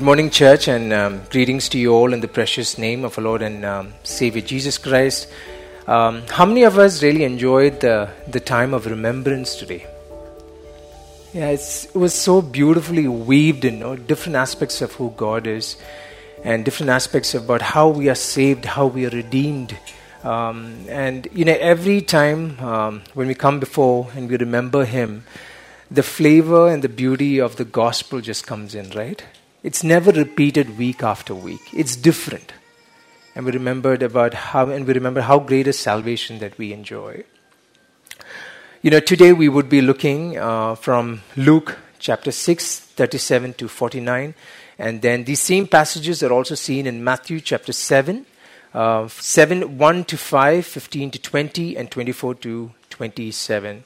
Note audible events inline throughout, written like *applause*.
Good morning, church, and um, greetings to you all in the precious name of our Lord and um, Savior Jesus Christ. Um, how many of us really enjoyed the, the time of remembrance today? Yeah, it was so beautifully weaved in you know, different aspects of who God is and different aspects about how we are saved, how we are redeemed. Um, and, you know, every time um, when we come before and we remember Him, the flavor and the beauty of the gospel just comes in, right? It's never repeated week after week. It's different. And we remembered about how, and we remember how great is salvation that we enjoy. You know, today we would be looking uh, from Luke chapter 6, 37 to 49. And then these same passages are also seen in Matthew chapter 7, uh, 7, 1 to 5, 15 to 20, and 24 to 27.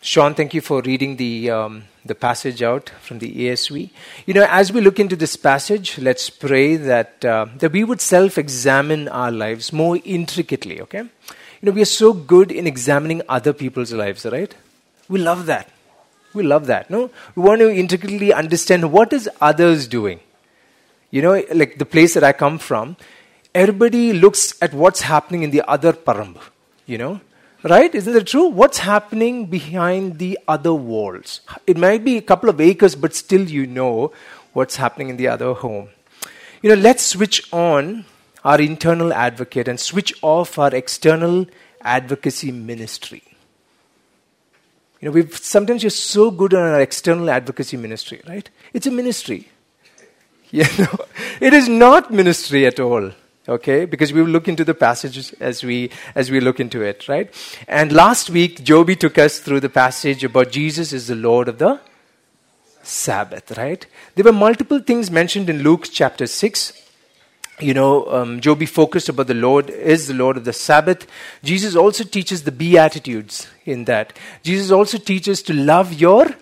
Sean, thank you for reading the, um, the passage out from the ESV. You know, as we look into this passage, let's pray that, uh, that we would self examine our lives more intricately, okay? You know, we are so good in examining other people's lives, right? We love that. We love that, no? We want to intricately understand what is others doing. You know, like the place that I come from, everybody looks at what's happening in the other paramb, you know? Right? Isn't that true? What's happening behind the other walls? It might be a couple of acres, but still you know what's happening in the other home. You know, let's switch on our internal advocate and switch off our external advocacy ministry. You know, we've sometimes you're so good on our external advocacy ministry, right? It's a ministry. *laughs* You know, it is not ministry at all okay? Because we will look into the passages as we as we look into it right? And last week joby took us through the passage about jesus is the lord of the sabbath right? There were multiple things mentioned in luke chapter 6 you know um, joby focused about the lord is the lord of the sabbath. Jesus also teaches the beatitudes in that. Jesus also teaches to love your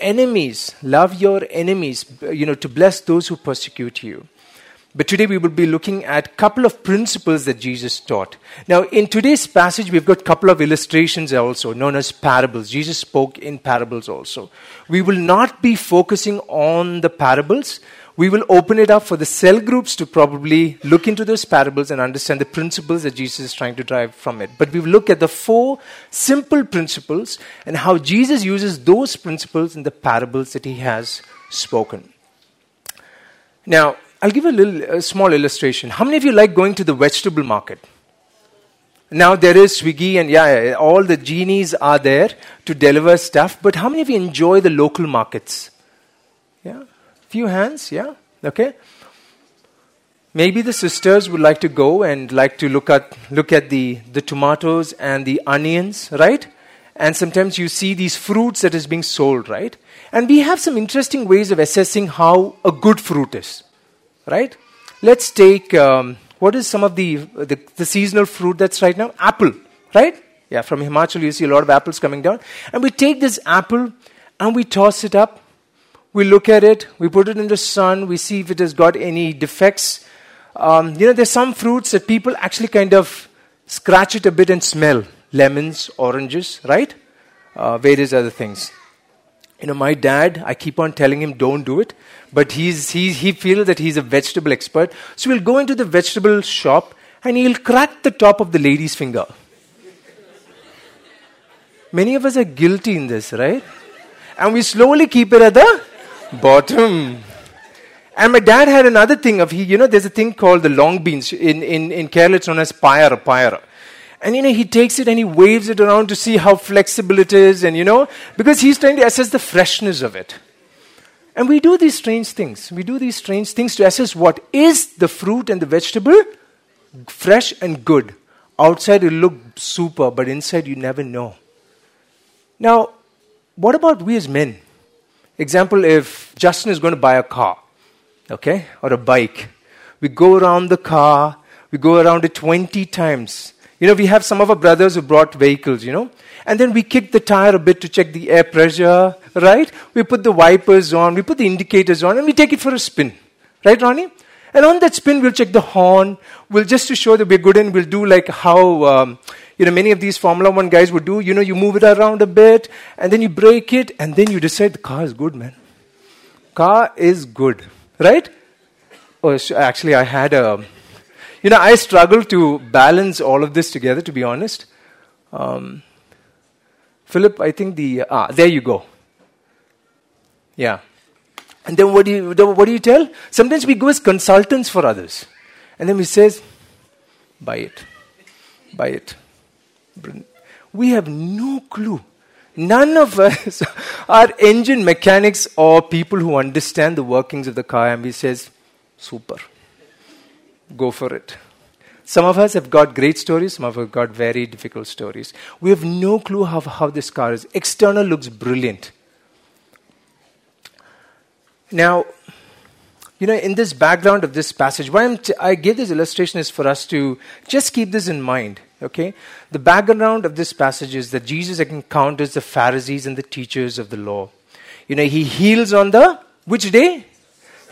enemies love your enemies you know to bless those who persecute you but today we will be looking at a couple of principles that Jesus taught. Now, in today's passage, we've got a couple of illustrations also, known as parables. Jesus spoke in parables also. We will not be focusing on the parables. We will open it up for the cell groups to probably look into those parables and understand the principles that Jesus is trying to drive from it. But we will look at the four simple principles and how Jesus uses those principles in the parables that he has spoken. Now, I'll give a little a small illustration. How many of you like going to the vegetable market? Now there is Swiggy and yeah, all the genies are there to deliver stuff. But how many of you enjoy the local markets? Yeah, few hands. Yeah, okay. Maybe the sisters would like to go and like to look at look at the the tomatoes and the onions, right? And sometimes you see these fruits that is being sold, right? And we have some interesting ways of assessing how a good fruit is right? Let's take um, what is some of the, the, the seasonal fruit that's right now? Apple, right? Yeah, from Himachal you see a lot of apples coming down, and we take this apple and we toss it up. We look at it, we put it in the sun, we see if it has got any defects. Um, you know, there's some fruits that people actually kind of scratch it a bit and smell lemons, oranges, right? Uh, various other things. You know, my dad, I keep on telling him, don't do it but he's, he, he feels that he's a vegetable expert. So we'll go into the vegetable shop and he'll crack the top of the lady's finger. Many of us are guilty in this, right? And we slowly keep it at the bottom. And my dad had another thing of he, you know, there's a thing called the long beans. In, in, in Kerala, it's known as pyre, pyre. And you know, he takes it and he waves it around to see how flexible it is, and you know, because he's trying to assess the freshness of it. And we do these strange things. We do these strange things to assess what is the fruit and the vegetable fresh and good. Outside it look super, but inside you never know. Now, what about we as men? Example, if Justin is going to buy a car, okay, or a bike, we go around the car, we go around it 20 times. You know, we have some of our brothers who brought vehicles, you know, and then we kick the tire a bit to check the air pressure, right? We put the wipers on, we put the indicators on, and we take it for a spin. Right, Ronnie? And on that spin, we'll check the horn. We'll just to show that we're good, and we'll do like how um, you know many of these Formula One guys would do. You know, you move it around a bit, and then you brake it, and then you decide the car is good, man. Car is good. Right? Oh, actually, I had a. You know, I struggle to balance all of this together, to be honest. Um, Philip, I think the. Ah, there you go. Yeah. And then what do you, what do you tell? Sometimes we go as consultants for others. And then we says, buy it. Buy it. We have no clue. None of us *laughs* are engine mechanics or people who understand the workings of the car and we says, super. Go for it. Some of us have got great stories, some of us have got very difficult stories. We have no clue how, how this car is. External looks brilliant. Now, you know, in this background of this passage, why t- I give this illustration is for us to just keep this in mind. Okay, the background of this passage is that Jesus encounters the Pharisees and the teachers of the law. You know, he heals on the which day?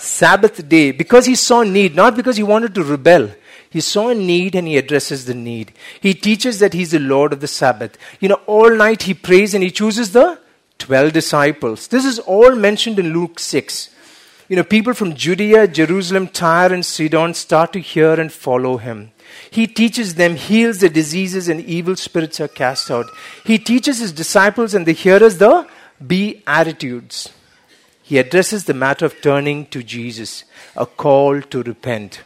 Sabbath day, because he saw need, not because he wanted to rebel. He saw a need and he addresses the need. He teaches that he's the Lord of the Sabbath. You know, all night he prays and he chooses the 12 disciples. This is all mentioned in Luke 6 you know, people from Judea, Jerusalem, Tyre, and Sidon start to hear and follow him. He teaches them, heals the diseases, and evil spirits are cast out. He teaches his disciples and the hearers the Beatitudes. He addresses the matter of turning to Jesus, a call to repent.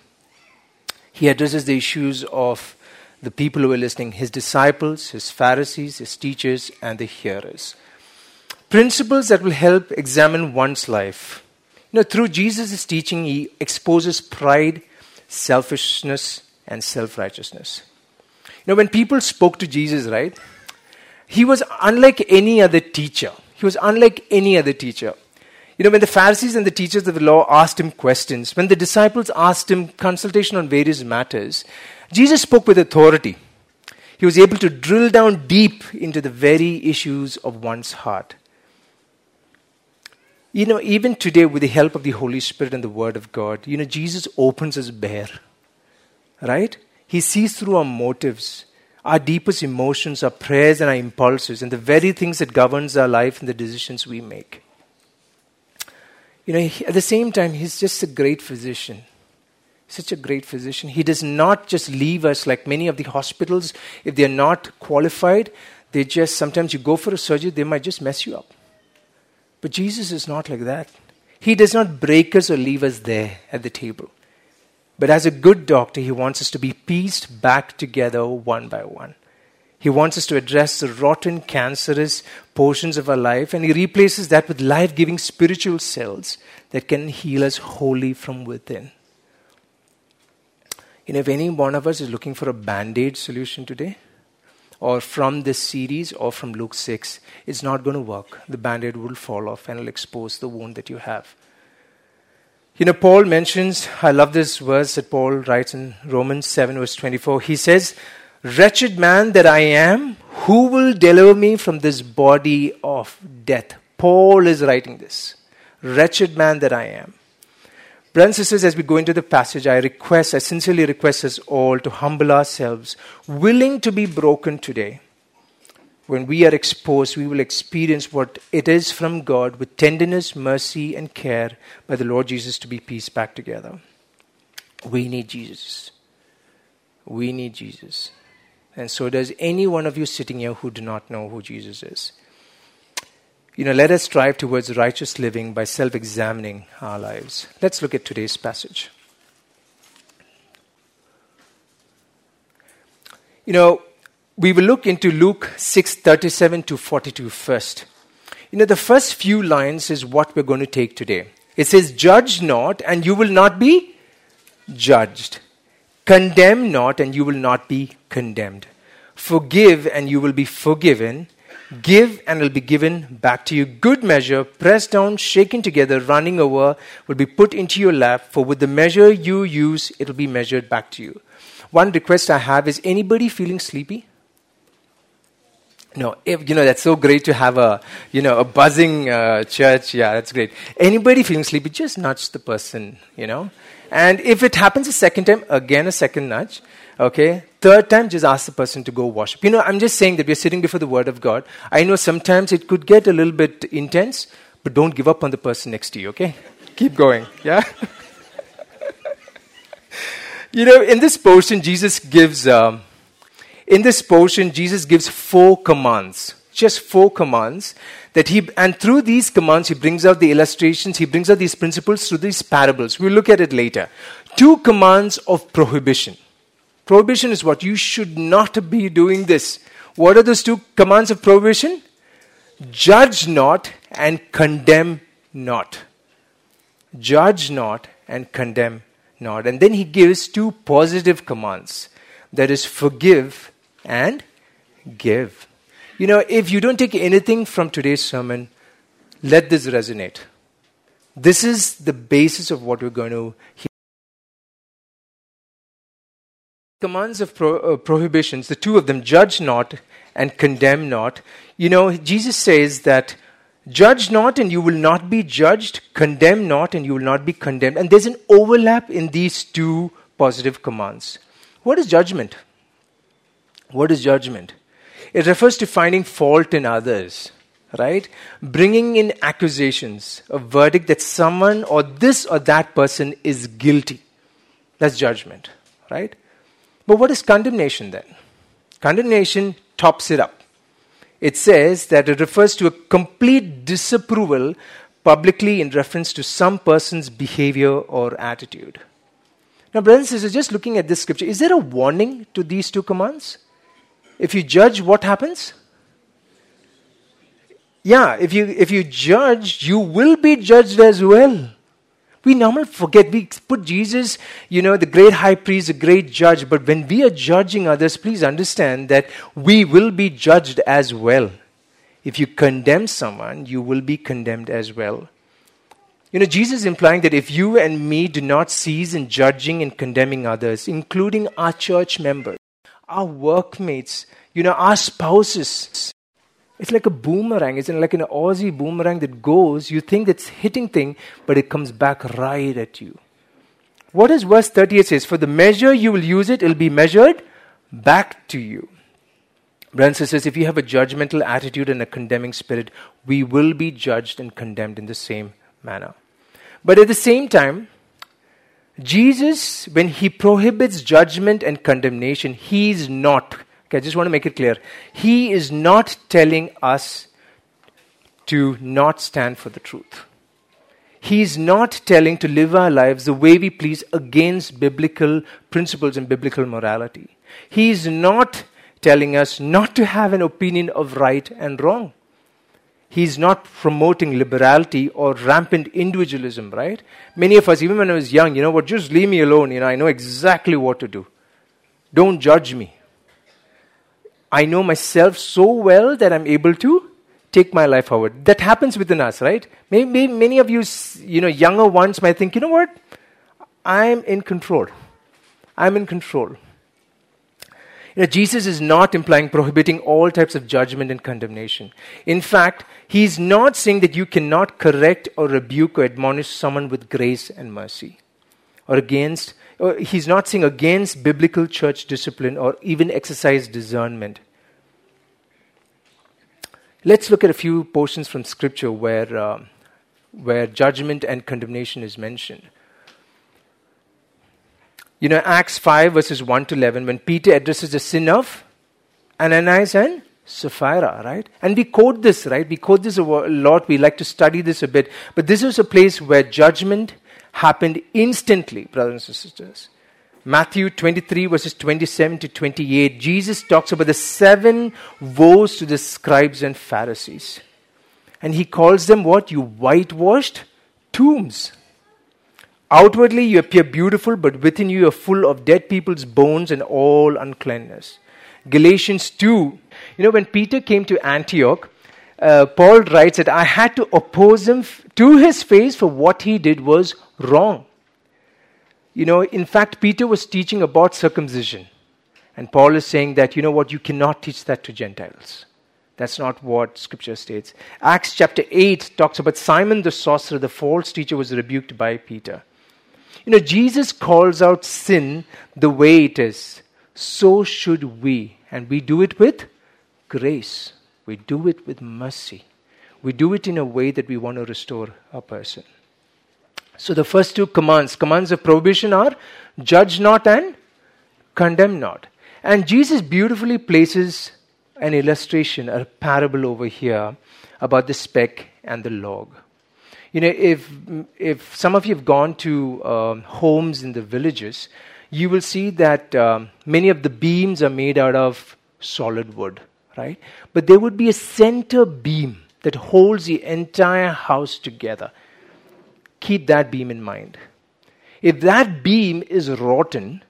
He addresses the issues of the people who are listening, his disciples, his Pharisees, his teachers, and the hearers. Principles that will help examine one's life. You know, through Jesus' teaching, he exposes pride, selfishness, and self righteousness. You know, when people spoke to Jesus, right, he was unlike any other teacher. He was unlike any other teacher. You know, when the Pharisees and the teachers of the law asked him questions, when the disciples asked him consultation on various matters, Jesus spoke with authority. He was able to drill down deep into the very issues of one's heart. You know, even today, with the help of the Holy Spirit and the Word of God, you know, Jesus opens us bare. Right? He sees through our motives, our deepest emotions, our prayers and our impulses, and the very things that governs our life and the decisions we make. You know, he, at the same time, he's just a great physician. Such a great physician. He does not just leave us like many of the hospitals. If they're not qualified, they just sometimes you go for a surgery, they might just mess you up. But Jesus is not like that. He does not break us or leave us there at the table. But as a good doctor, he wants us to be pieced back together one by one. He wants us to address the rotten, cancerous portions of our life, and he replaces that with life giving spiritual cells that can heal us wholly from within. You know, if any one of us is looking for a band aid solution today, or from this series or from Luke 6, it's not going to work. The band aid will fall off and it'll expose the wound that you have. You know, Paul mentions, I love this verse that Paul writes in Romans 7, verse 24. He says, Wretched man that I am, who will deliver me from this body of death? Paul is writing this. Wretched man that I am. Brothers and sisters, as we go into the passage, I request, I sincerely request us all to humble ourselves, willing to be broken today. When we are exposed, we will experience what it is from God with tenderness, mercy, and care by the Lord Jesus to be pieced back together. We need Jesus. We need Jesus. And so does any one of you sitting here who do not know who Jesus is. You know, let us strive towards righteous living by self examining our lives. Let's look at today's passage. You know, we will look into Luke 6:37 to 42 first. You know, the first few lines is what we're going to take today. It says, Judge not, and you will not be judged. Condemn not, and you will not be condemned. Forgive, and you will be forgiven. Give and it will be given back to you. Good measure, pressed down, shaken together, running over, will be put into your lap. For with the measure you use, it will be measured back to you. One request I have is anybody feeling sleepy? No, if, you know that's so great to have a you know a buzzing uh, church. Yeah, that's great. Anybody feeling sleepy, just nudge the person. You know, and if it happens a second time, again a second nudge. Okay? Third time, just ask the person to go worship. You know, I'm just saying that we're sitting before the Word of God. I know sometimes it could get a little bit intense, but don't give up on the person next to you, okay? keep going. Yeah? *laughs* you know, in this portion, Jesus gives, um, in this portion, Jesus gives four commands. Just four commands that he, and through these commands, he brings out the illustrations, he brings out these principles through these parables. We'll look at it later. Two commands of prohibition. Prohibition is what? You should not be doing this. What are those two commands of prohibition? Judge not and condemn not. Judge not and condemn not. And then he gives two positive commands that is, forgive and give. You know, if you don't take anything from today's sermon, let this resonate. This is the basis of what we're going to hear. Commands of pro- uh, prohibitions, the two of them, judge not and condemn not. You know, Jesus says that Judge not and you will not be judged, condemn not and you will not be condemned. And there's an overlap in these two positive commands. What is judgment? What is judgment? It refers to finding fault in others, right? Bringing in accusations, a verdict that someone or this or that person is guilty. That's judgment, right? But what is condemnation then? Condemnation tops it up it says that it refers to a complete disapproval publicly in reference to some person's behavior or attitude. Now, brothers and sisters, just looking at this scripture, is there a warning to these two commands? If you judge, what happens? Yeah, if you, if you judge, you will be judged as well. We normally forget, we put Jesus, you know, the great high priest, the great judge, but when we are judging others, please understand that we will be judged as well. If you condemn someone, you will be condemned as well. You know, Jesus is implying that if you and me do not cease in judging and condemning others, including our church members, our workmates, you know, our spouses, it's like a boomerang. It's like an Aussie boomerang that goes, you think it's hitting thing, but it comes back right at you. What does verse 38 says? For the measure you will use it, it'll be measured back to you. Branson says, if you have a judgmental attitude and a condemning spirit, we will be judged and condemned in the same manner. But at the same time, Jesus, when he prohibits judgment and condemnation, he is not Okay, I just want to make it clear. He is not telling us to not stand for the truth. He is not telling to live our lives the way we please against biblical principles and biblical morality. He is not telling us not to have an opinion of right and wrong. He's not promoting liberality or rampant individualism, right? Many of us, even when I was young, you know what, just leave me alone. You know, I know exactly what to do. Don't judge me. I know myself so well that I'm able to take my life forward. That happens within us, right? Maybe many of you, you know, younger ones might think, you know what? I'm in control. I'm in control. Jesus is not implying prohibiting all types of judgment and condemnation. In fact, he's not saying that you cannot correct or rebuke or admonish someone with grace and mercy or against uh, he's not saying against biblical church discipline or even exercise discernment. Let's look at a few portions from Scripture where, uh, where judgment and condemnation is mentioned. You know, Acts 5, verses 1 to 11, when Peter addresses the sin of Ananias and Sapphira, right? And we quote this, right? We quote this a lot. We like to study this a bit. But this is a place where judgment happened instantly, brothers and sisters. Matthew 23, verses 27 to 28, Jesus talks about the seven woes to the scribes and Pharisees. And he calls them what? You whitewashed tombs. Outwardly, you appear beautiful, but within you are full of dead people's bones and all uncleanness. Galatians 2. You know, when Peter came to Antioch, uh, Paul writes that I had to oppose him f- to his face for what he did was wrong. You know, in fact, Peter was teaching about circumcision. And Paul is saying that, you know what, you cannot teach that to Gentiles. That's not what Scripture states. Acts chapter 8 talks about Simon the sorcerer, the false teacher, was rebuked by Peter. You know, Jesus calls out sin the way it is. So should we. And we do it with grace. We do it with mercy. We do it in a way that we want to restore a person. So the first two commands, commands of prohibition are judge not and condemn not. And Jesus beautifully places an illustration, a parable over here about the speck and the log. You know, if, if some of you have gone to um, homes in the villages, you will see that um, many of the beams are made out of solid wood, right? But there would be a center beam that holds the entire house together. Keep that beam in mind. If that beam is rotten,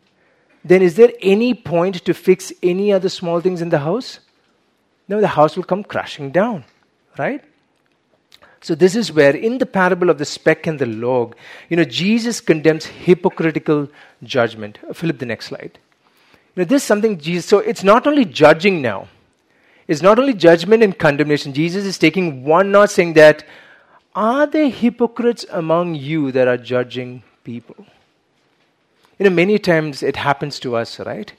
then is there any point to fix any other small things in the house? No, the house will come crashing down, right? So, this is where, in the parable of the speck and the log, you know, Jesus condemns hypocritical judgment. Philip, the next slide. You know, this is something Jesus, so it's not only judging now, it's not only judgment and condemnation. Jesus is taking one notch saying that, are there hypocrites among you that are judging people? You know, many times it happens to us, right?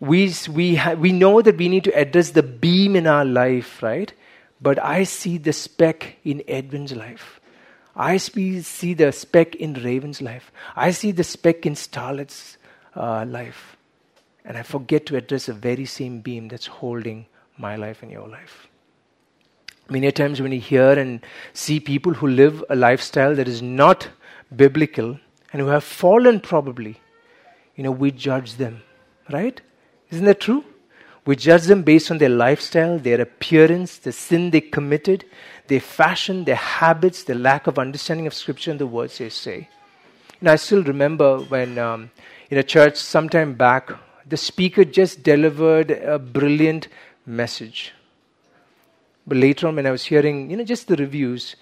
We, we, ha- we know that we need to address the beam in our life, right? But I see the speck in Edwin's life. I see the speck in Raven's life. I see the speck in Starlet's uh, life. And I forget to address the very same beam that's holding my life and your life. Many times when you hear and see people who live a lifestyle that is not biblical and who have fallen probably, you know, we judge them, right? Isn't that true? We judge them based on their lifestyle, their appearance, the sin they committed, their fashion, their habits, their lack of understanding of Scripture and the words they say. And I still remember when um, in a church sometime back, the speaker just delivered a brilliant message. But later on, when I was hearing, you know, just the reviews,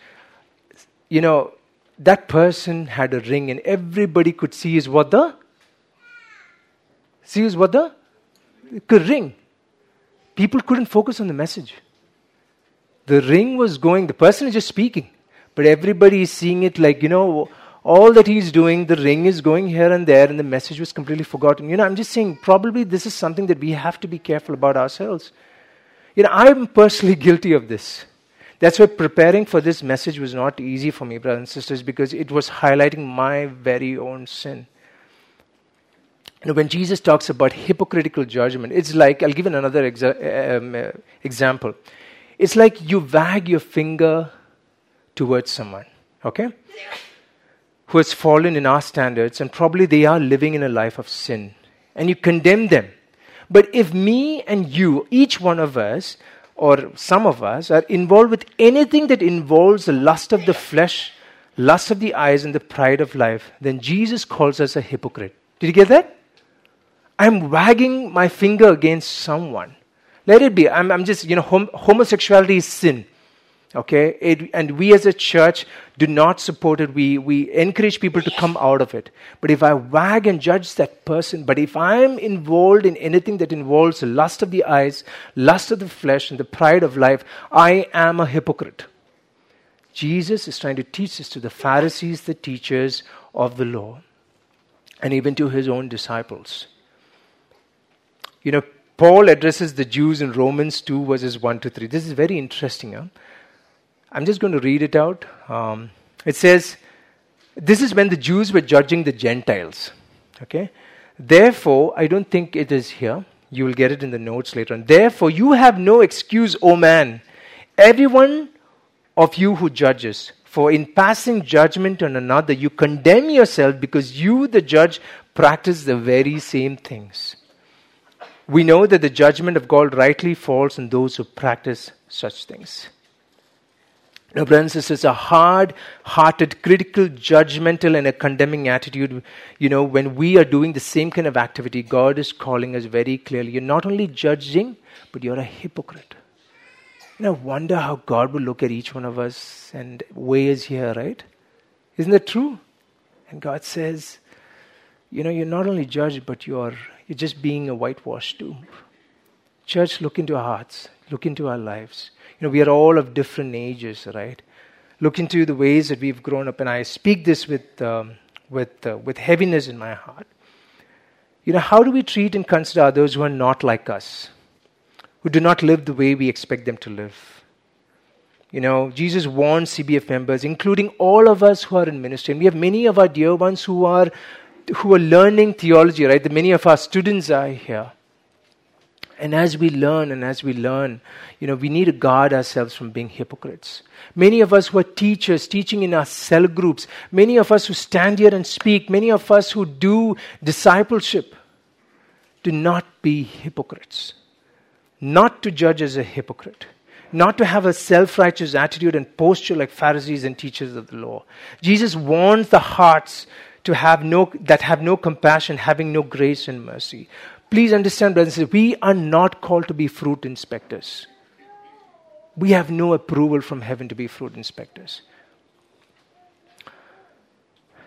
you know, that person had a ring and everybody could see is what the See is what the ring. People couldn't focus on the message. The ring was going, the person is just speaking, but everybody is seeing it like, you know, all that he's doing, the ring is going here and there, and the message was completely forgotten. You know, I'm just saying, probably this is something that we have to be careful about ourselves. You know, I'm personally *laughs* guilty of this. That's why preparing for this message was not easy for me, brothers and sisters, because it was highlighting my very own sin. You know, when Jesus talks about hypocritical judgment, it's like, I'll give another exa- um, uh, example. It's like you wag your finger towards someone, okay? Who has fallen in our standards, and probably they are living in a life of sin. And you condemn them. But if me and you, each one of us, or some of us, are involved with anything that involves the lust of the flesh, lust of the eyes, and the pride of life, then Jesus calls us a hypocrite. Did you get that? I'm wagging my finger against someone. Let it be. I'm, I'm just, you know, hom- homosexuality is sin. Okay? It, and we as a church do not support it. We, we encourage people to come out of it. But if I wag and judge that person, but if I'm involved in anything that involves lust of the eyes, lust of the flesh, and the pride of life, I am a hypocrite. Jesus is trying to teach this to the Pharisees, the teachers of the law, and even to his own disciples. You know, Paul addresses the Jews in Romans 2, verses 1 to 3. This is very interesting. Huh? I'm just going to read it out. Um, it says, This is when the Jews were judging the Gentiles. Okay? Therefore, I don't think it is here. You will get it in the notes later on. Therefore, you have no excuse, O man, everyone of you who judges. For in passing judgment on another, you condemn yourself because you, the judge, practice the very same things we know that the judgment of God rightly falls on those who practice such things. Now, brothers and sisters, a hard hearted, critical, judgmental, and a condemning attitude, you know, when we are doing the same kind of activity, God is calling us very clearly. You're not only judging, but you're a hypocrite. And I wonder how God will look at each one of us and weigh us here, right? Isn't that true? And God says, you know, you're not only judged, but you're you're just being a whitewashed tomb. Church, look into our hearts, look into our lives. You know, we are all of different ages, right? Look into the ways that we've grown up, and I speak this with, um, with, uh, with heaviness in my heart. You know, how do we treat and consider others who are not like us, who do not live the way we expect them to live? You know, Jesus warns CBF members, including all of us who are in ministry. And we have many of our dear ones who are who are learning theology, right? Many of our students are here. And as we learn and as we learn, you know, we need to guard ourselves from being hypocrites. Many of us who are teachers, teaching in our cell groups, many of us who stand here and speak, many of us who do discipleship, do not be hypocrites. Not to judge as a hypocrite. Not to have a self righteous attitude and posture like Pharisees and teachers of the law. Jesus warns the hearts to have no, that have no compassion, having no grace and mercy. Please understand, brothers and sisters, we are not called to be fruit inspectors. We have no approval from heaven to be fruit inspectors.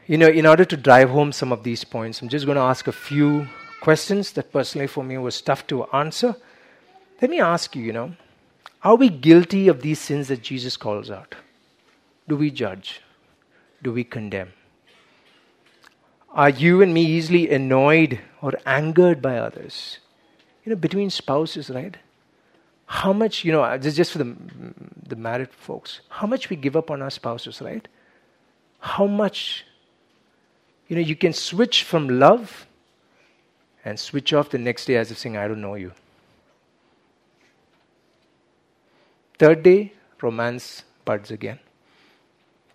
You know, in order to drive home some of these points, I'm just going to ask a few questions that personally for me was tough to answer. Let me ask you, you know, are we guilty of these sins that Jesus calls out? Do we judge? Do we condemn? Are you and me easily annoyed or angered by others? You know, between spouses, right? How much, you know, uh, this just for the, the married folks, how much we give up on our spouses, right? How much, you know, you can switch from love and switch off the next day as if saying, I don't know you. Third day, romance buds again.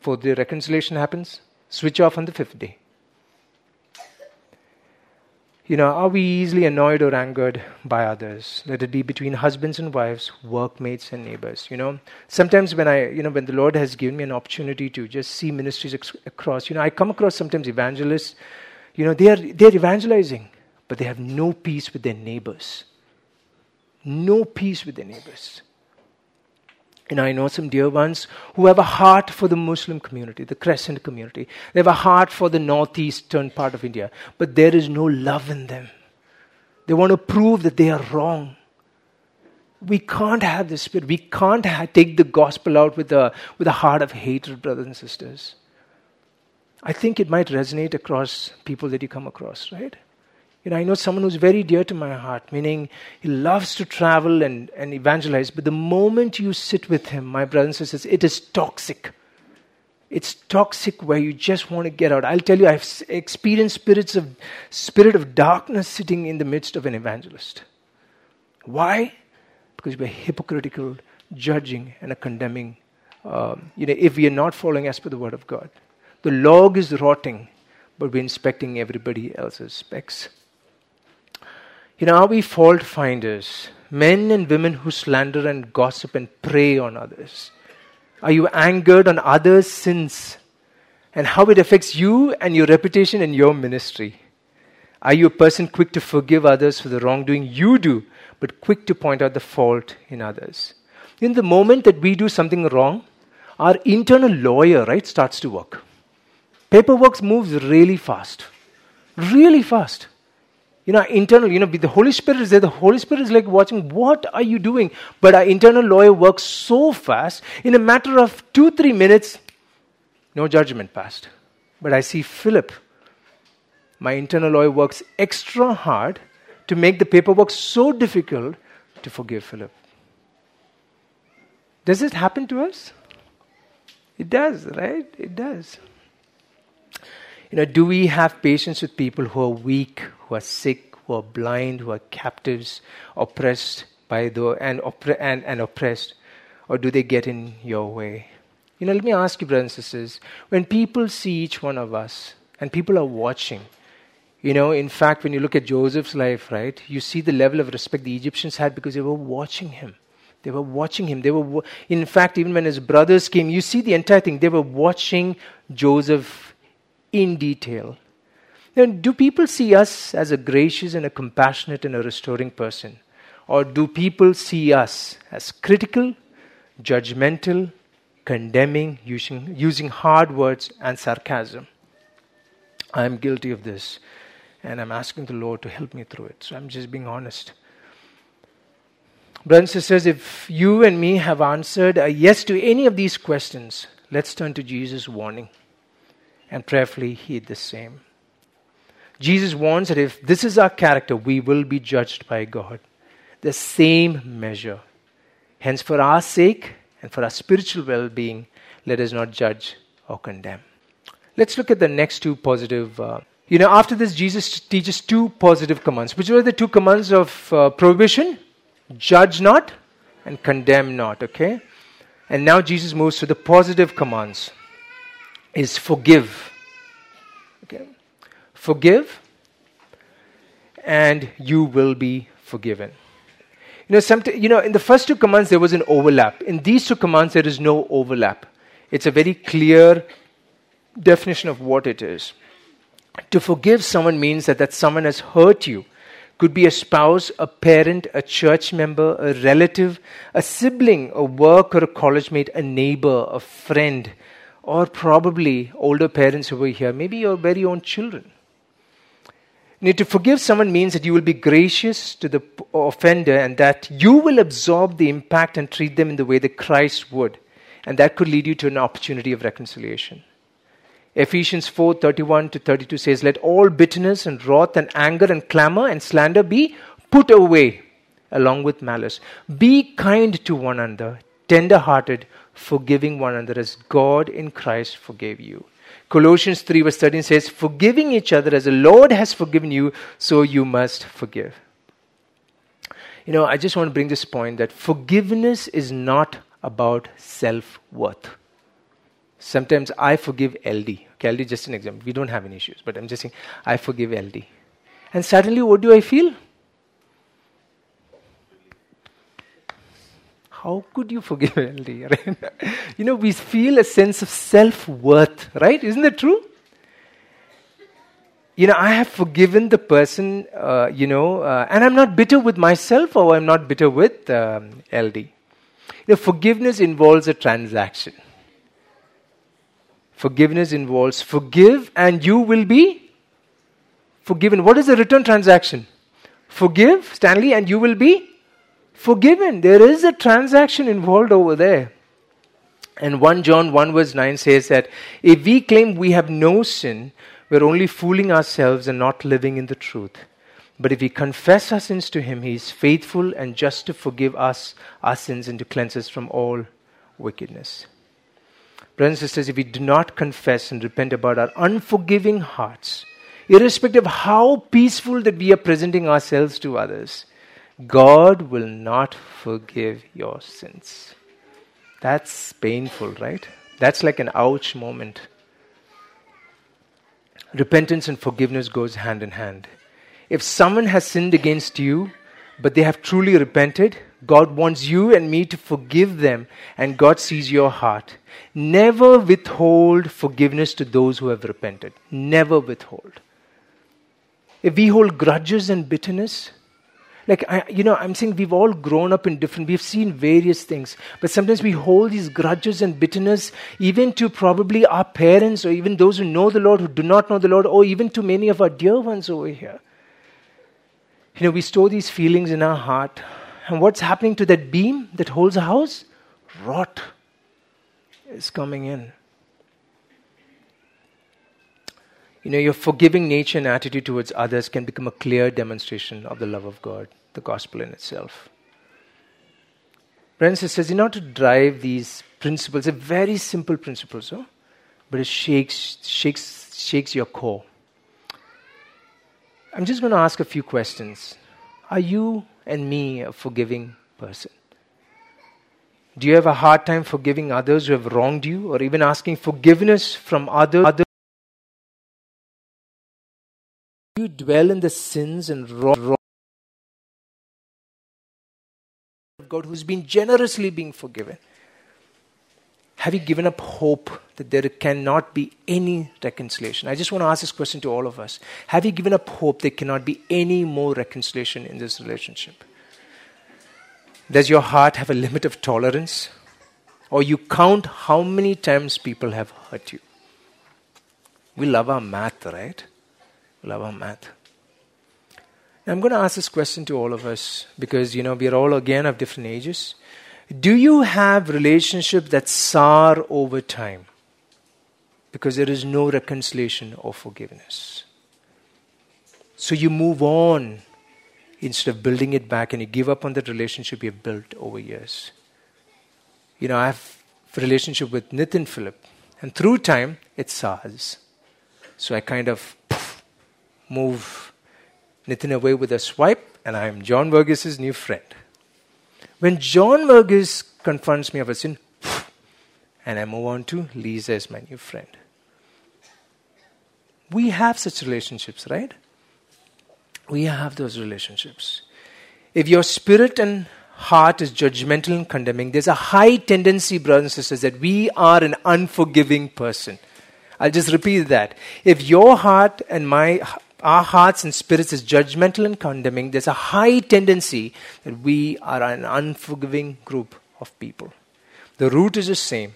Fourth day, reconciliation happens, switch off on the fifth day. You know, are we easily annoyed or angered by others? Let it be between husbands and wives, workmates and neighbors. You know, sometimes when I, you know, when the Lord has given me an opportunity to just see ministries ex- across, you know, I come across sometimes evangelists. You know, they are they are evangelizing, but they have no peace with their neighbors. No peace with their neighbors. And I know some dear ones who have a heart for the Muslim community, the Crescent community. They have a heart for the northeastern part of India, but there is no love in them. They want to prove that they are wrong. We can't have this spirit. We can't ha- take the gospel out with a, with a heart of hatred, brothers and sisters. I think it might resonate across people that you come across, right? You know, I know someone who's very dear to my heart, meaning he loves to travel and, and evangelize, but the moment you sit with him, my brothers and sisters, it is toxic. It's toxic where you just want to get out. I'll tell you, I've experienced spirits of spirit of darkness sitting in the midst of an evangelist. Why? Because we're hypocritical, judging, and condemning. Um, you know, if we are not following as per the word of God, the log is rotting, but we're inspecting everybody else's specks. You know, are we fault finders? Men and women who slander and gossip and prey on others? Are you angered on others' sins and how it affects you and your reputation and your ministry? Are you a person quick to forgive others for the wrongdoing you do, but quick to point out the fault in others? In the moment that we do something wrong, our internal lawyer, right, starts to work. Paperwork moves really fast. Really fast you know, internal, you know, the Holy Spirit is there. The Holy Spirit is like watching, what are you doing? But our internal lawyer works so fast, in a matter of two, three minutes, no judgment passed. But I see Philip, my internal lawyer works extra hard to make the paperwork so difficult to forgive Philip. Does it happen to us? It does, right? It does. You know, do we have patience with people who are weak, who are sick, who are blind, who are captives, oppressed by the and, oppre- and, and oppressed? Or do they get in your way? You know, let me ask you, brothers and sisters, when people see each one of us and people are watching, you know, in fact, when you look at Joseph's life, right, you see the level of respect the Egyptians had because they were watching him. They were watching him. They were, in fact, even when his brothers came, you see the entire thing. They were watching Joseph in detail. Then, do people see us as a gracious and a compassionate and a restoring person? Or do people see us as critical, judgmental, condemning, using, using hard words and sarcasm? I am guilty of this, and I'm asking the Lord to help me through it. So I'm just being honest. Brothers and sisters, if you and me have answered a yes to any of these questions, let's turn to Jesus' warning and prayerfully heed the same. Jesus warns that if this is our character, we will be judged by God. The same measure. Hence, for our sake And for our spiritual well being, let us not judge or condemn. Let's look at the next two positive. Uh, you know, after this, Jesus teaches two positive commands. Which were the two commands of uh, prohibition? Judge not and condemn not, okay? And now Jesus moves to the positive commands is forgive. Okay? Forgive and you will be forgiven. You know, some you know, in the first two commands there was an overlap. In these two commands there is no overlap. It's a very clear definition of what it is. To forgive someone means that that someone has hurt you. Could be a spouse, a parent, a church member, a relative, a sibling, a work or a college mate, a neighbor, a friend, or probably older parents were here, maybe your very own children. You know, to forgive someone means that you will be gracious to the offender and that you will absorb the impact and treat them in the way that Christ would. And that could lead you to an opportunity of reconciliation. Ephesians 4 31 to 32 says, Let all bitterness and wrath and anger and clamor and slander be put away along with malice. Be kind to one another, tender hearted, forgiving one another as God in Christ forgave you. Colossians 3 verse 13 says, Forgiving each other as the Lord has forgiven you, so you must forgive. You know, I just want to bring this point that forgiveness is not about self worth. Sometimes I forgive LD. Okay, LD just an example. We don't have any issues, but I'm just saying I forgive LD. And suddenly, what do I feel? How could you forgive LD? *laughs* You know, we feel a sense of self worth, right? Isn't that true? You know, I have forgiven the person, uh, you know, uh, and I'm not bitter with myself or I'm not bitter with um, LD. You know, forgiveness involves a transaction. Forgiveness involves forgive and you will be forgiven. What is the return transaction? Forgive, Stanley, and you will be forgiven. There is a transaction involved over there. And 1 John 1 verse 9 says that if we claim we have no sin, we're only fooling ourselves and not living in the truth. But if we confess our sins to Him, He is faithful and just to forgive us our sins and to cleanse us from all wickedness. Brothers and sisters, if we do not confess and repent about our unforgiving hearts, irrespective of how peaceful that we are presenting ourselves to others, God will not forgive your sins. That's painful, right? That's like an ouch moment. Repentance and forgiveness goes hand in hand. If someone has sinned against you, but they have truly repented, God wants you and me to forgive them, and God sees your heart. Never withhold forgiveness to those who have repented. Never withhold. If we hold grudges and bitterness, like I, you know, I'm saying we've all grown up in different. We've seen various things, but sometimes we hold these grudges and bitterness, even to probably our parents, or even those who know the Lord, who do not know the Lord, or even to many of our dear ones over here. You know, we store these feelings in our heart and what's happening to that beam that holds a house? Rot is coming in. You know, your forgiving nature and attitude towards others can become a clear demonstration of the love of God, the gospel in itself. Friends and sisters, in order to drive these principles, they're very simple principles, huh? but it shakes, shakes, shakes your core. I'm just going to ask a few questions. Are you and me a forgiving person? Do you have a hard time forgiving others who have wronged you or even asking forgiveness from other, others? Dwell in the sins and wrong of God who's been generously being forgiven? Have you given up hope that there cannot be any reconciliation? I just want to ask this question to all of us. Have you given up hope there cannot be any more reconciliation in this relationship? Does your heart have a limit of tolerance? Or you count how many times people have hurt you? We love our math, right? Love our math. I'm going to ask this question to all of us because, you know, we are all again of different ages. Do you have relationships that sour over time? Because there is no reconciliation or forgiveness. So you move on instead of building it back and you give up on that relationship you've built over years. you know, I have a relationship with Nitin Philip. And through time, it Sahaz. So I kind of move Nitin away with a swipe, and I'm John Verghese's new friend. When John Verghese confronts me of a sin, and I move on to Lisa as my new friend. We have such relationships, right? We have those relationships. If your spirit and heart is judgmental and condemning, there's a high tendency, brothers and sisters, that we are an unforgiving person. I'll just repeat that. If your heart and my our hearts and spirits is judgmental and condemning, there's a high tendency that we are an unforgiving group of people. The root is the same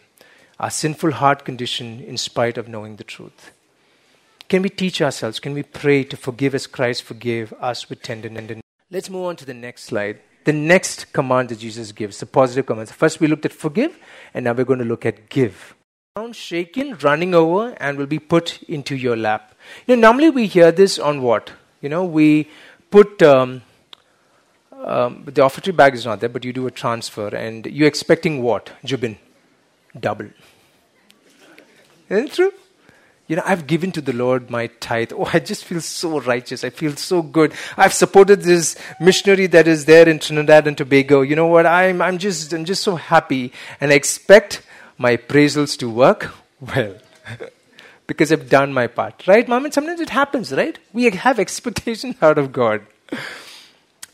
our sinful heart condition in spite of knowing the truth. Can we teach ourselves? Can we pray to forgive as Christ forgave us with tenderness? Let's move on to the next slide. The next command that Jesus gives, the positive commands. First, we looked at forgive, and now we're going to look at give. Shaken, running over, and will be put into your lap. You know, normally we hear this on what? You know, we put um, um, the offertory bag is not there, but you do a transfer, and you're expecting what? Jubin, double. Isn't it true? You know, I've given to the Lord my tithe. Oh, I just feel so righteous. I feel so good. I've supported this missionary that is there in Trinidad and Tobago. You know what? I'm, I'm, just, I'm just so happy and I expect my appraisals to work *laughs* well. *laughs* because I've done my part. Right, mom? And sometimes it happens, right? We have expectations *laughs* out of God.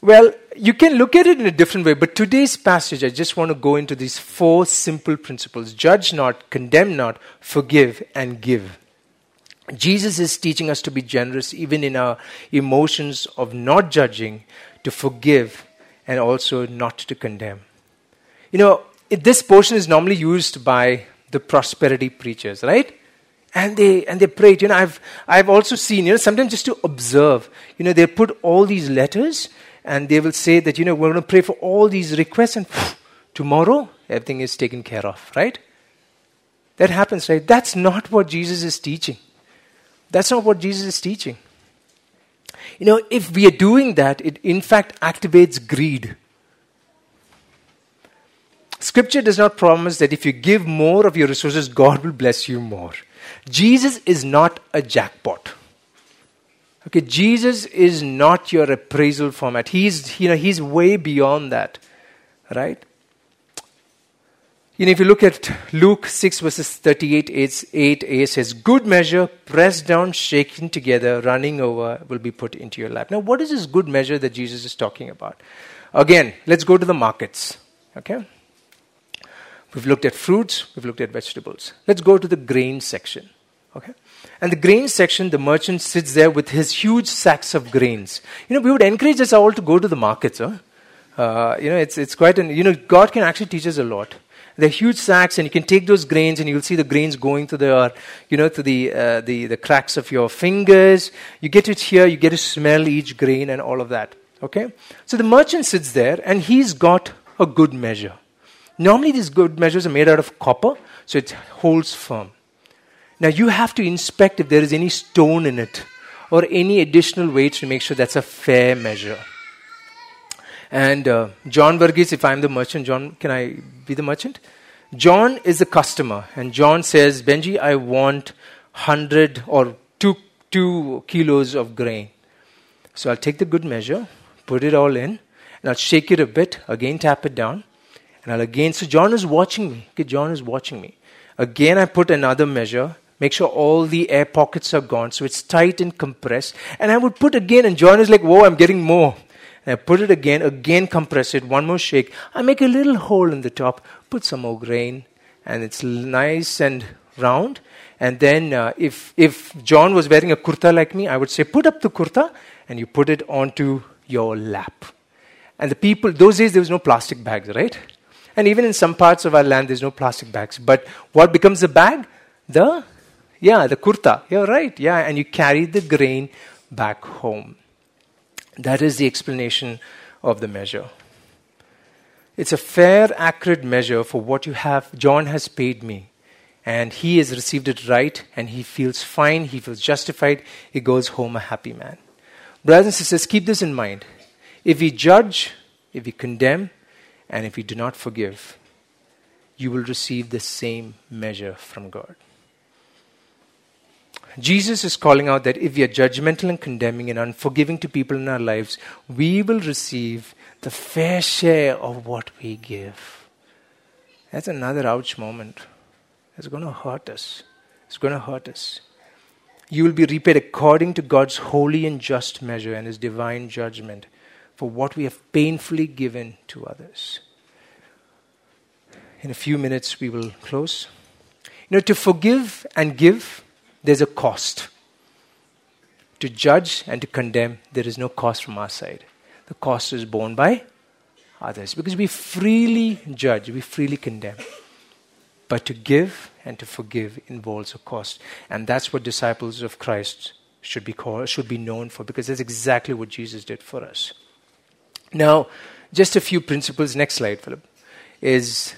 Well, you can look at it in a different way, but today's passage, I just want to go into these four simple principles judge not, condemn not, forgive, and give. Jesus is teaching us to be generous even in our emotions of not judging, to forgive, and also not to condemn. You know, this portion is normally used by the prosperity preachers, right? And they and they pray. You know, I've I've also seen, you know, sometimes just to observe, you know, they put all these letters and they will say that, you know, we're going to pray for all these requests and tomorrow everything is taken care of, right? That happens, right? That's not what Jesus is teaching. That's not what Jesus is teaching. You know, if we are doing that, it in fact activates greed. Scripture does not promise that if you give more of your resources, God will bless you more. Jesus is not a jackpot. Okay, Jesus is not your appraisal format. He's, you know, he's way beyond that, right? You know, if you look at Luke 6 verses 38, 8a says, Good measure, pressed down, shaken together, running over, will be put into your lap. Now, what is this good measure that Jesus is talking about? Again, let's go to the markets. Okay? We've looked at fruits, we've looked at vegetables. Let's go to the grain section. Okay? And the grain section, the merchant sits there with his huge sacks of grains. You know, we would encourage us all to go to the markets. Huh? Uh, you know, it's, it's quite an, you know, God can actually teach us a lot. They're huge sacks, and you can take those grains, and you'll see the grains going to the, you know, to the, uh, the, the cracks of your fingers. You get it here, you get to smell each grain and all of that. Okay? So the merchant sits there, and he's got a good measure. Normally, these good measures are made out of copper, so it holds firm. Now, you have to inspect if there is any stone in it or any additional weights to make sure that's a fair measure. And uh, John Verghese, if I'm the merchant, John, can I be the merchant? John is the customer, and John says, Benji, I want 100 or 2, two kilos of grain. So I'll take the good measure, put it all in, and I'll shake it a bit, again tap it down, and I'll again. So John is watching me. Okay, John is watching me. Again, I put another measure, make sure all the air pockets are gone, so it's tight and compressed. And I would put again, and John is like, Whoa, I'm getting more. And I put it again, again compress it, one more shake. I make a little hole in the top, put some more grain, and it's nice and round. And then, uh, if, if John was wearing a kurta like me, I would say, put up the kurta, and you put it onto your lap. And the people, those days there was no plastic bags, right? And even in some parts of our land, there's no plastic bags. But what becomes the bag? The, yeah, the kurta. You're right, yeah. And you carry the grain back home. That is the explanation of the measure. It's a fair, accurate measure for what you have. John has paid me, and he has received it right, and he feels fine, he feels justified, he goes home a happy man. Brothers and sisters, keep this in mind. If we judge, if we condemn, and if we do not forgive, you will receive the same measure from God. Jesus is calling out that if we are judgmental and condemning and unforgiving to people in our lives, we will receive the fair share of what we give. That's another ouch moment. It's going to hurt us. It's going to hurt us. You will be repaid according to God's holy and just measure and His divine judgment for what we have painfully given to others. In a few minutes, we will close. You know, to forgive and give, there's a cost. To judge and to condemn, there is no cost from our side. The cost is borne by others because we freely judge, we freely condemn. But to give and to forgive involves a cost. And that's what disciples of Christ should be called, should be known for, because that's exactly what Jesus did for us. Now, just a few principles. Next slide, Philip. Is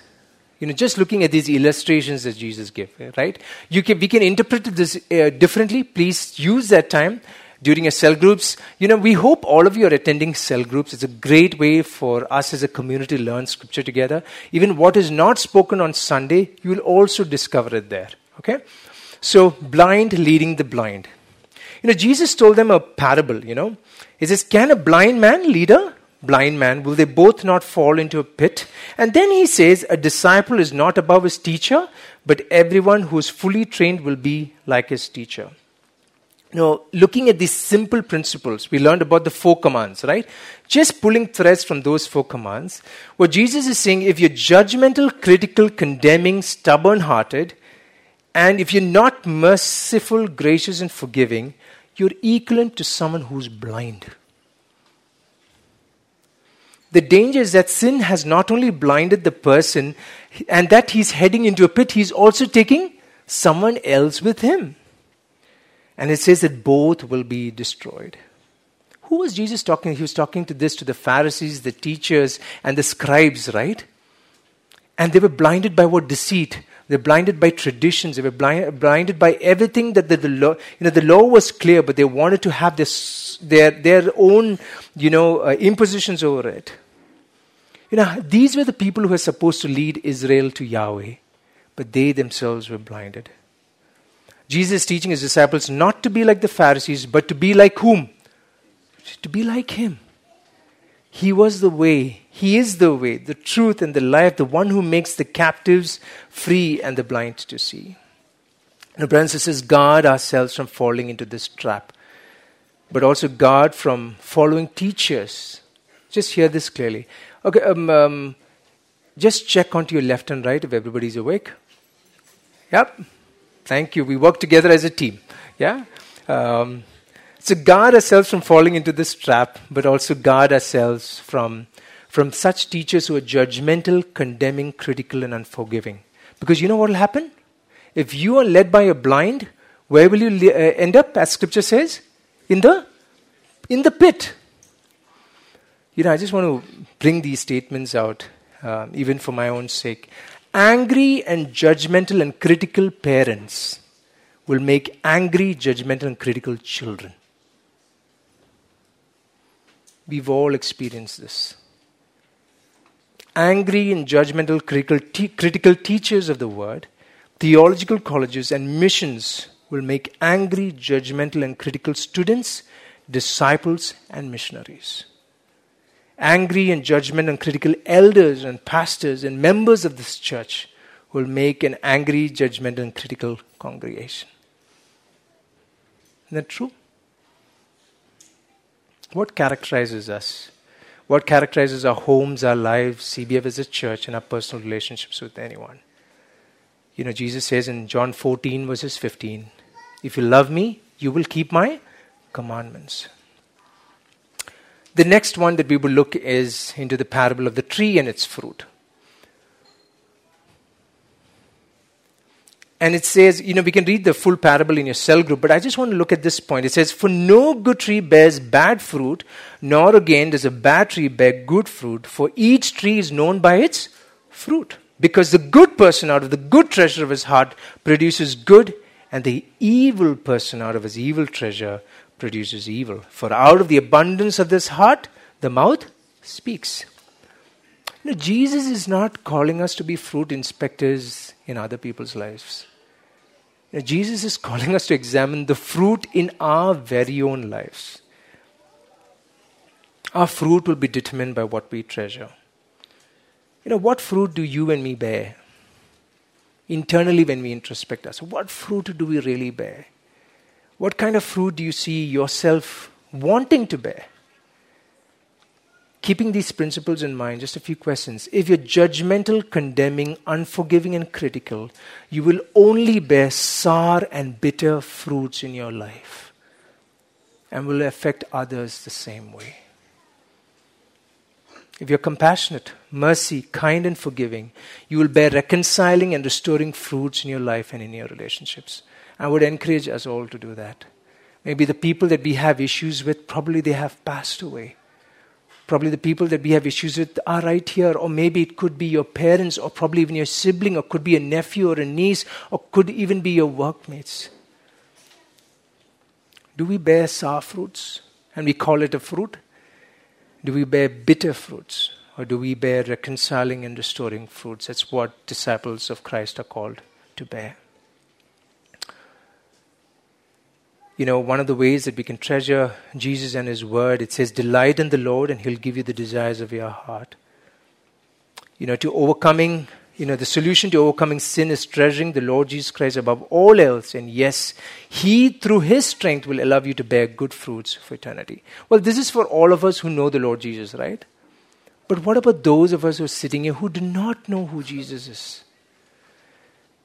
you know, just looking at these illustrations that Jesus gave, right? You can, we can interpret this uh, differently. Please use that time during your cell groups. You know, we hope all of you are attending cell groups. It's a great way for us as a community to learn scripture together. Even what is not spoken on Sunday, you will also discover it there. Okay? So, blind leading the blind. You know, Jesus told them a parable, you know. He says, Can a blind man lead a blind man, will they both not fall into a pit? And then he says, A disciple is not above his teacher, but everyone who is fully trained will be like his teacher. Now, looking at these simple principles, we learned about the four commands, right? Just pulling threads from those four commands. What Jesus is saying, if you're judgmental, critical, condemning, stubborn hearted, and if you're not merciful, gracious, and forgiving, you're equivalent to someone who's blind. The danger is that sin has not only blinded the person and that he's heading into a pit, he's also taking someone else with him. And it says that both will be destroyed. Who was Jesus talking? He was talking to this to the Pharisees, the teachers, and the scribes, right? And they were blinded by what deceit. They're blinded by traditions. They were blind, blinded by everything that the, the, law, you know, the law was clear, but they wanted to have this, their, their own, you know, uh, impositions over it. You know, these were the people who were supposed to lead Israel to Yahweh, but they themselves were blinded. Jesus is teaching his disciples not to be like the Pharisees, but to be like whom? To be like him. He was the way, he is the way, the truth, and the life, the one who makes the captives free and the blind to see. Now, brothers and sisters, guard ourselves from falling into this trap, but also guard from following teachers. Just hear this clearly. Okay, um, um, just check onto your left and right if everybody's awake. Yep. Thank you. We work together as a team. Yeah. Um, so guard ourselves from falling into this trap, but also guard ourselves from from such teachers who are judgmental, condemning, critical, and unforgiving. Because you know what will happen? If you are led by a blind, where will you li- uh, end up? As Scripture says, in the in the pit. You know, I just want to bring these statements out, uh, even for my own sake. Angry and judgmental and critical parents will make angry, judgmental, and critical children. We've all experienced this. Angry and judgmental, critical, te- critical teachers of the word, theological colleges, and missions will make angry, judgmental, and critical students, disciples, and missionaries angry and judgment and critical elders and pastors and members of this church will make an angry, judgment, and critical congregation. Isn't that true? What characterizes us? What characterizes our homes, our lives, CBF as a church, and our personal relationships with anyone? You know, Jesus says in John 14, verses 15, If you love me, you will keep my commandments. The next one that we will look is into the parable of the tree and its fruit. And it says, you know, we can read the full parable in your cell group, but I just want to look at this point. It says, For no good tree bears bad fruit, nor again does a bad tree bear good fruit, for each tree is known by its fruit. Because the good person out of the good treasure of his heart produces good, and the evil person out of his evil treasure produces evil. For out of the abundance of this heart, the mouth speaks. You know, Jesus is not calling us to be fruit inspectors in other people's lives. You know, Jesus is calling us to examine the fruit in our very own lives. Our fruit will be determined by what we treasure. You know, what fruit do you and me bear? Internally, when we introspect us, what fruit do we really bear? What kind of fruit do you see yourself wanting to bear? Keeping these principles in mind, just a few questions. If you're judgmental, condemning, unforgiving, and critical, you will only bear sour and bitter fruits in your life and will affect others the same way. If you're compassionate, mercy, kind, and forgiving, you will bear reconciling and restoring fruits in your life and in your relationships. I would encourage us all to do that. Maybe the people that we have issues with, probably they have passed away. Probably the people that we have issues with are right here, or maybe it could be your parents, or probably even your sibling, or could be a nephew or a niece, or could even be your workmates. Do we bear sour fruits and we call it a fruit? Do we bear bitter fruits? Or do we bear reconciling and restoring fruits? That's what disciples of Christ are called to bear. You know, one of the ways that we can treasure Jesus and His Word, it says, Delight in the Lord, and He'll give you the desires of your heart. You know, to overcoming you know, the solution to overcoming sin is treasuring the Lord Jesus Christ above all else. And yes, He, through His strength, will allow you to bear good fruits for eternity. Well, this is for all of us who know the Lord Jesus, right? But what about those of us who are sitting here who do not know who Jesus is?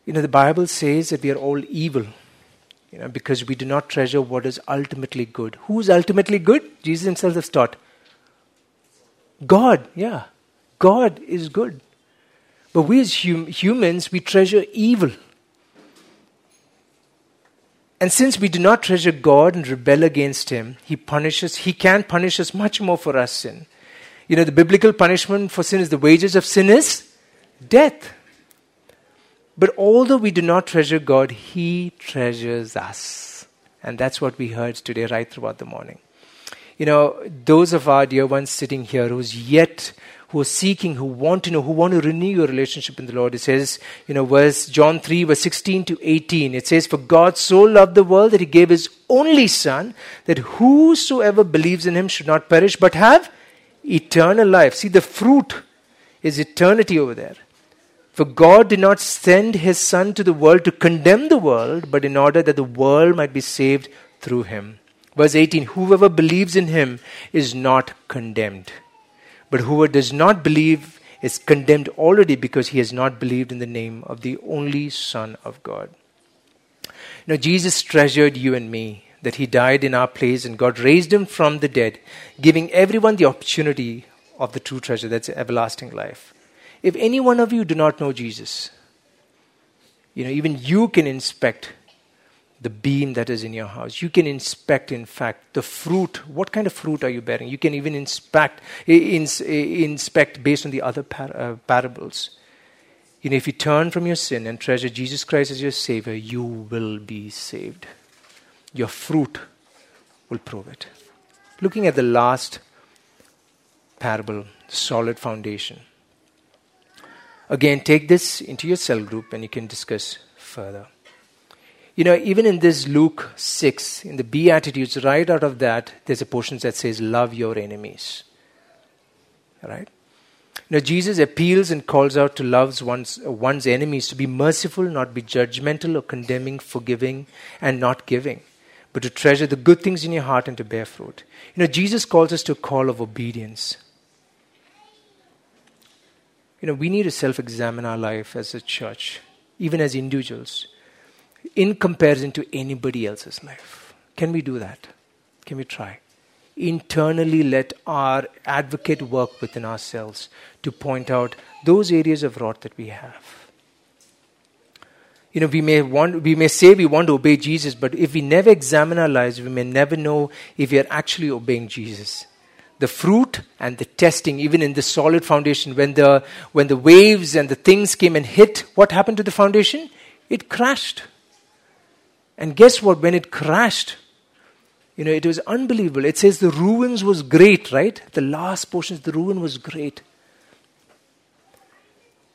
You know, the Bible says that we are all evil, you know, because we do not treasure what is ultimately good. Who is ultimately good? Jesus Himself has taught. God, yeah. God is good. But we as hum- humans, we treasure evil. And since we do not treasure God and rebel against Him, He punishes, He can punish us much more for our sin. You know, the biblical punishment for sin is the wages of sin is death. But although we do not treasure God, He treasures us. And that's what we heard today, right throughout the morning. You know, those of our dear ones sitting here who's yet who are seeking, who want to know, who want to renew your relationship in the Lord. It says, you know, verse John 3, verse 16 to 18. It says, For God so loved the world that he gave his only Son, that whosoever believes in him should not perish, but have eternal life. See, the fruit is eternity over there. For God did not send his Son to the world to condemn the world, but in order that the world might be saved through him. Verse 18 Whoever believes in him is not condemned. But whoever does not believe is condemned already because he has not believed in the name of the only Son of God. Now, Jesus treasured you and me, that he died in our place and God raised him from the dead, giving everyone the opportunity of the true treasure that's everlasting life. If any one of you do not know Jesus, you know, even you can inspect the beam that is in your house. You can inspect, in fact, the fruit. What kind of fruit are you bearing? You can even inspect, ins, inspect based on the other par- uh, parables. You know, if you turn from your sin and treasure Jesus Christ as your Savior, you will be saved. Your fruit will prove it. Looking at the last parable, solid foundation. Again, take this into your cell group and you can discuss further. You know, even in this Luke 6, in the Beatitudes, right out of that, there's a portion that says, Love your enemies. Right? Now, Jesus appeals and calls out to love one's, one's enemies to be merciful, not be judgmental or condemning, forgiving, and not giving, but to treasure the good things in your heart and to bear fruit. You know, Jesus calls us to a call of obedience. You know, we need to self examine our life as a church, even as individuals in comparison to anybody else's life. Can we do that? Can we try? Internally, let our advocate work within ourselves to point out those areas of rot that we have. You know, we may want, we may say we want to obey Jesus, but if we never examine our lives, we may never know if we are actually obeying Jesus. The fruit and the testing, even in the solid foundation, when the when the waves and the things came and hit, what happened to the foundation? It crashed. And guess what? When it crashed, you know, it was unbelievable. It says the ruins was great, right? The last portion, the ruin was great.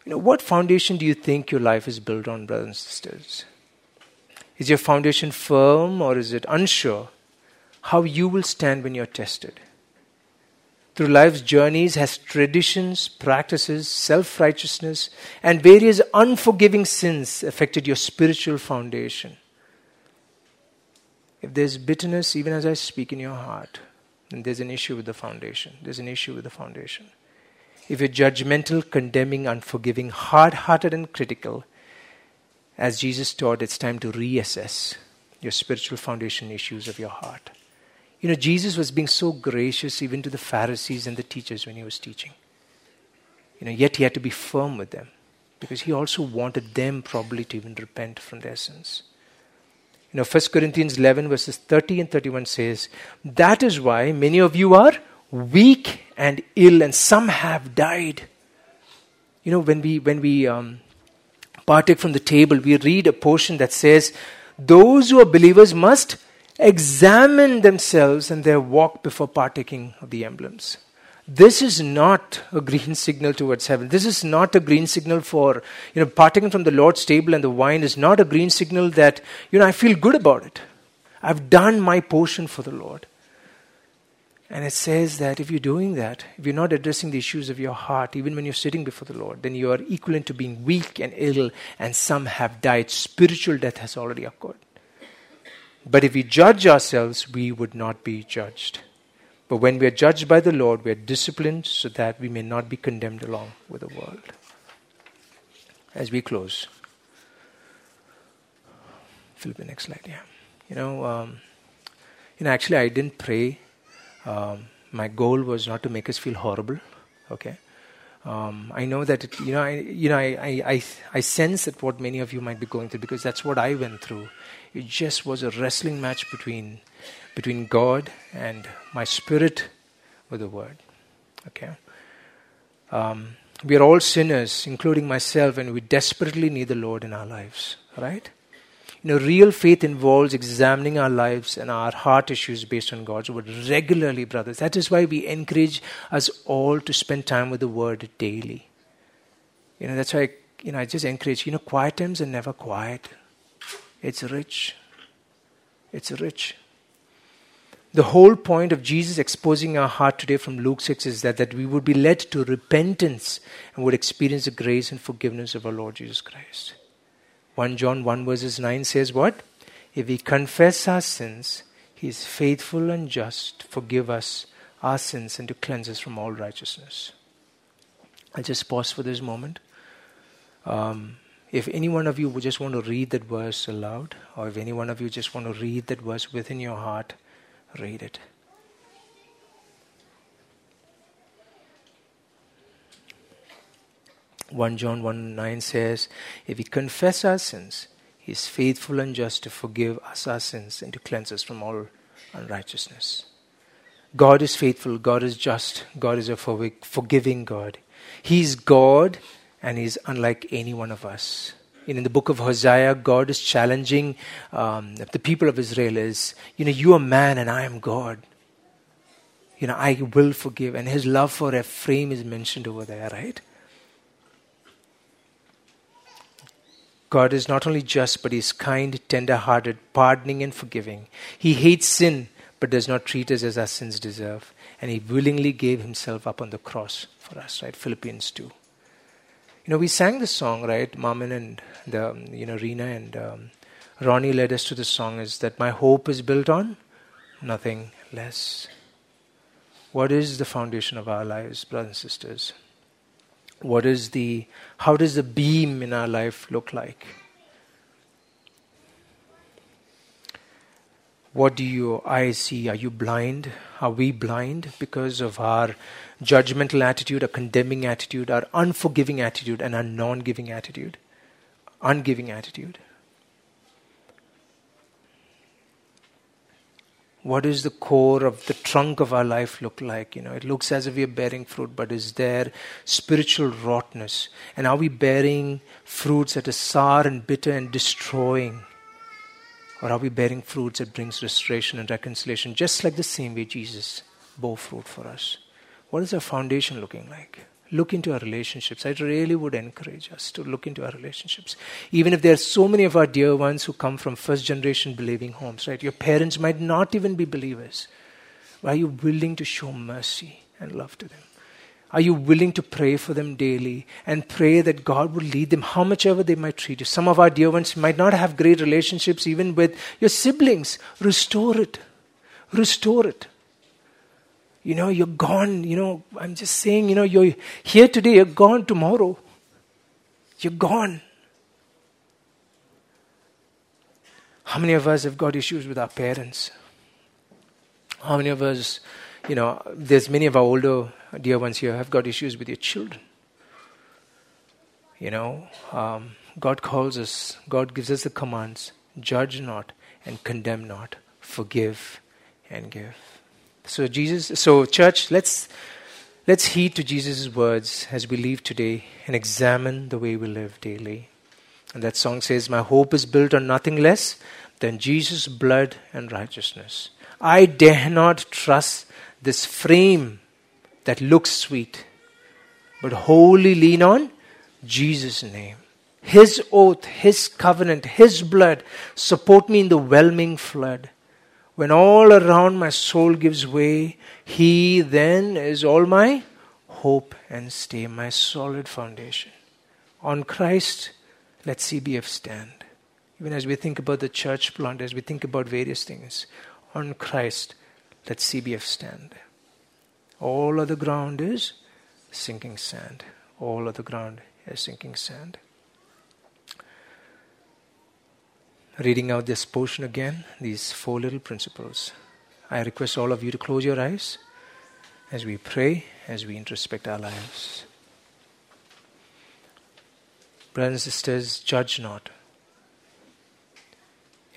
You know, what foundation do you think your life is built on, brothers and sisters? Is your foundation firm or is it unsure? How you will stand when you're tested? Through life's journeys, has traditions, practices, self righteousness, and various unforgiving sins affected your spiritual foundation? If there's bitterness, even as I speak in your heart, then there's an issue with the foundation. There's an issue with the foundation. If you're judgmental, condemning, unforgiving, hard hearted, and critical, as Jesus taught, it's time to reassess your spiritual foundation issues of your heart. You know, Jesus was being so gracious even to the Pharisees and the teachers when he was teaching. You know, yet he had to be firm with them because he also wanted them probably to even repent from their sins. You know, 1 Corinthians 11, verses 30 and 31 says, That is why many of you are weak and ill, and some have died. You know, when we, when we um, partake from the table, we read a portion that says, Those who are believers must examine themselves and their walk before partaking of the emblems. This is not a green signal towards heaven. This is not a green signal for, you know, partaking from the Lord's table and the wine is not a green signal that, you know, I feel good about it. I've done my portion for the Lord. And it says that if you're doing that, if you're not addressing the issues of your heart, even when you're sitting before the Lord, then you are equivalent to being weak and ill, and some have died. Spiritual death has already occurred. But if we judge ourselves, we would not be judged. But when we are judged by the Lord, we are disciplined so that we may not be condemned along with the world. As we close, Philip, the next slide, yeah. You know, um, you know, actually, I didn't pray um, my goal was not to make us feel horrible. Okay. Um, I know that it, you know I you know I, I, I I sense that what many of you might be going through because that's what I went through. It just was a wrestling match between between God and my spirit with the Word. Okay. Um, we are all sinners, including myself, and we desperately need the Lord in our lives. Right? You know, real faith involves examining our lives and our heart issues based on God's word regularly, brothers. That is why we encourage us all to spend time with the word daily. You know, that's why you know I just encourage. You know, quiet times are never quiet. It's rich. It's rich. The whole point of Jesus exposing our heart today from Luke 6 is that, that we would be led to repentance and would experience the grace and forgiveness of our Lord Jesus Christ. 1 John 1 verses 9 says what? If we confess our sins, he is faithful and just to forgive us our sins and to cleanse us from all righteousness. I'll just pause for this moment. Um, if any one of you would just want to read that verse aloud, or if any one of you just want to read that verse within your heart, read it. 1 John 1 9 says, If we confess our sins, He is faithful and just to forgive us our sins and to cleanse us from all unrighteousness. God is faithful, God is just, God is a forgiving God. He's God and He's unlike any one of us. in the book of Hosea, God is challenging um, the people of Israel is, you know, you are man and I am God. You know, I will forgive. And his love for Ephraim is mentioned over there, right? God is not only just, but He's kind, tender hearted, pardoning, and forgiving. He hates sin, but does not treat us as our sins deserve. And He willingly gave Himself up on the cross for us, right? Philippians 2. You know, we sang this song, right? Maman and the, you know, Rena and um, Ronnie led us to this song is that my hope is built on nothing less. What is the foundation of our lives, brothers and sisters? what is the how does the beam in our life look like what do your eyes see are you blind are we blind because of our judgmental attitude our condemning attitude our unforgiving attitude and our non-giving attitude ungiving attitude what does the core of the trunk of our life look like? You know, it looks as if we are bearing fruit, but is there spiritual rottenness? And are we bearing fruits that are sour and bitter and destroying? Or are we bearing fruits that brings restoration and reconciliation, just like the same way Jesus bore fruit for us? What is our foundation looking like? Look into our relationships. I really would encourage us to look into our relationships. Even if there are so many of our dear ones who come from first generation believing homes, right? Your parents might not even be believers. Are you willing to show mercy and love to them? Are you willing to pray for them daily and pray that God will lead them, how much ever they might treat you? Some of our dear ones might not have great relationships even with your siblings. Restore it. Restore it. You know, you're gone. You know, I'm just saying, you know, you're here today, you're gone tomorrow. You're gone. How many of us have got issues with our parents? How many of us, you know, there's many of our older dear ones here have got issues with your children. You know, um, God calls us, God gives us the commands judge not and condemn not, forgive and give. So, Jesus, so church, let's, let's heed to Jesus' words as we leave today and examine the way we live daily. And that song says, My hope is built on nothing less than Jesus' blood and righteousness. I dare not trust this frame that looks sweet, but wholly lean on Jesus' name. His oath, His covenant, His blood support me in the whelming flood. When all around my soul gives way, He then is all my hope and stay, my solid foundation. On Christ, let CBF stand. Even as we think about the church plant, as we think about various things, on Christ, let CBF stand. All of the ground is sinking sand. All of the ground is sinking sand. Reading out this portion again, these four little principles. I request all of you to close your eyes as we pray, as we introspect our lives. Brothers and sisters, judge not,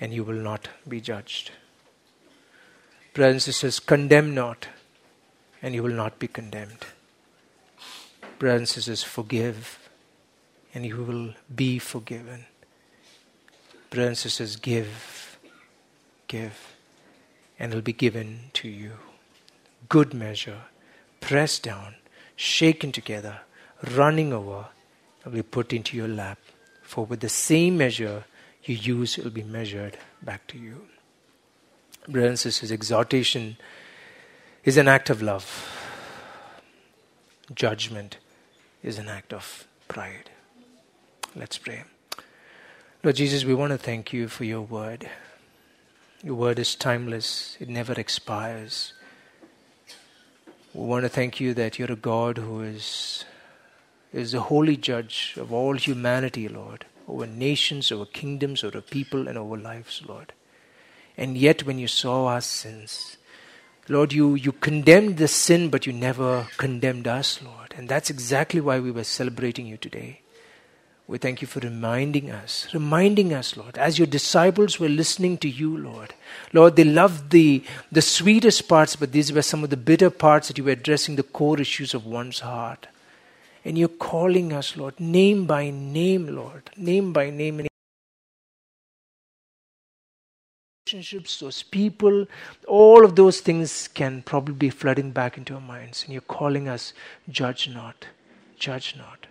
and you will not be judged. Brothers and sisters, condemn not, and you will not be condemned. Brothers and sisters, forgive, and you will be forgiven. Brothers and sisters, give, give, and it will be given to you. Good measure, pressed down, shaken together, running over, will be put into your lap. For with the same measure you use, it will be measured back to you. Brothers and sisters, exhortation is an act of love. Judgment is an act of pride. Let's pray. Lord Jesus, we want to thank you for your word. Your word is timeless, it never expires. We want to thank you that you're a God who is, is the holy judge of all humanity, Lord, over nations, over kingdoms, over people, and over lives, Lord. And yet, when you saw our sins, Lord, you, you condemned the sin, but you never condemned us, Lord. And that's exactly why we were celebrating you today. We thank you for reminding us, reminding us, Lord, as your disciples were listening to you, Lord. Lord, they loved the, the sweetest parts, but these were some of the bitter parts that you were addressing the core issues of one's heart. And you're calling us, Lord, name by name, Lord, name by name relationships, those people, all of those things can probably be flooding back into our minds. And you're calling us, judge not, judge not.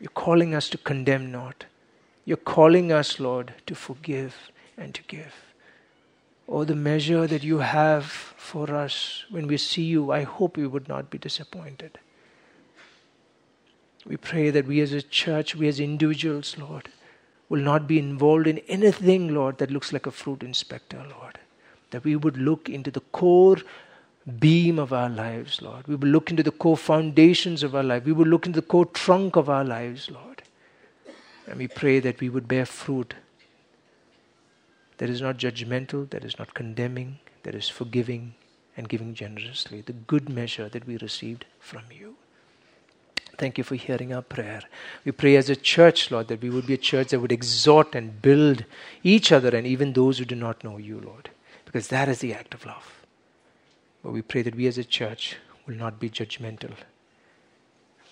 You're calling us to condemn not. You're calling us, Lord, to forgive and to give. Oh, the measure that you have for us when we see you, I hope we would not be disappointed. We pray that we as a church, we as individuals, Lord, will not be involved in anything, Lord, that looks like a fruit inspector, Lord. That we would look into the core beam of our lives, Lord. We will look into the core foundations of our life. We will look into the core trunk of our lives, Lord. And we pray that we would bear fruit that is not judgmental, that is not condemning, that is forgiving and giving generously. The good measure that we received from you. Thank you for hearing our prayer. We pray as a church, Lord, that we would be a church that would exhort and build each other and even those who do not know you, Lord, because that is the act of love. But we pray that we as a church will not be judgmental,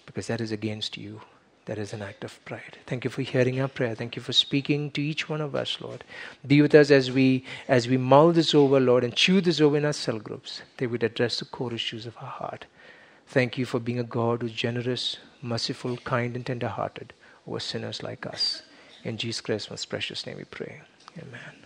because that is against you. That is an act of pride. Thank you for hearing our prayer. Thank you for speaking to each one of us, Lord. Be with us as we as we mull this over, Lord, and chew this over in our cell groups. They would address the core issues of our heart. Thank you for being a God who's generous, merciful, kind, and tender hearted over sinners like us. In Jesus Christ's most precious name we pray. Amen.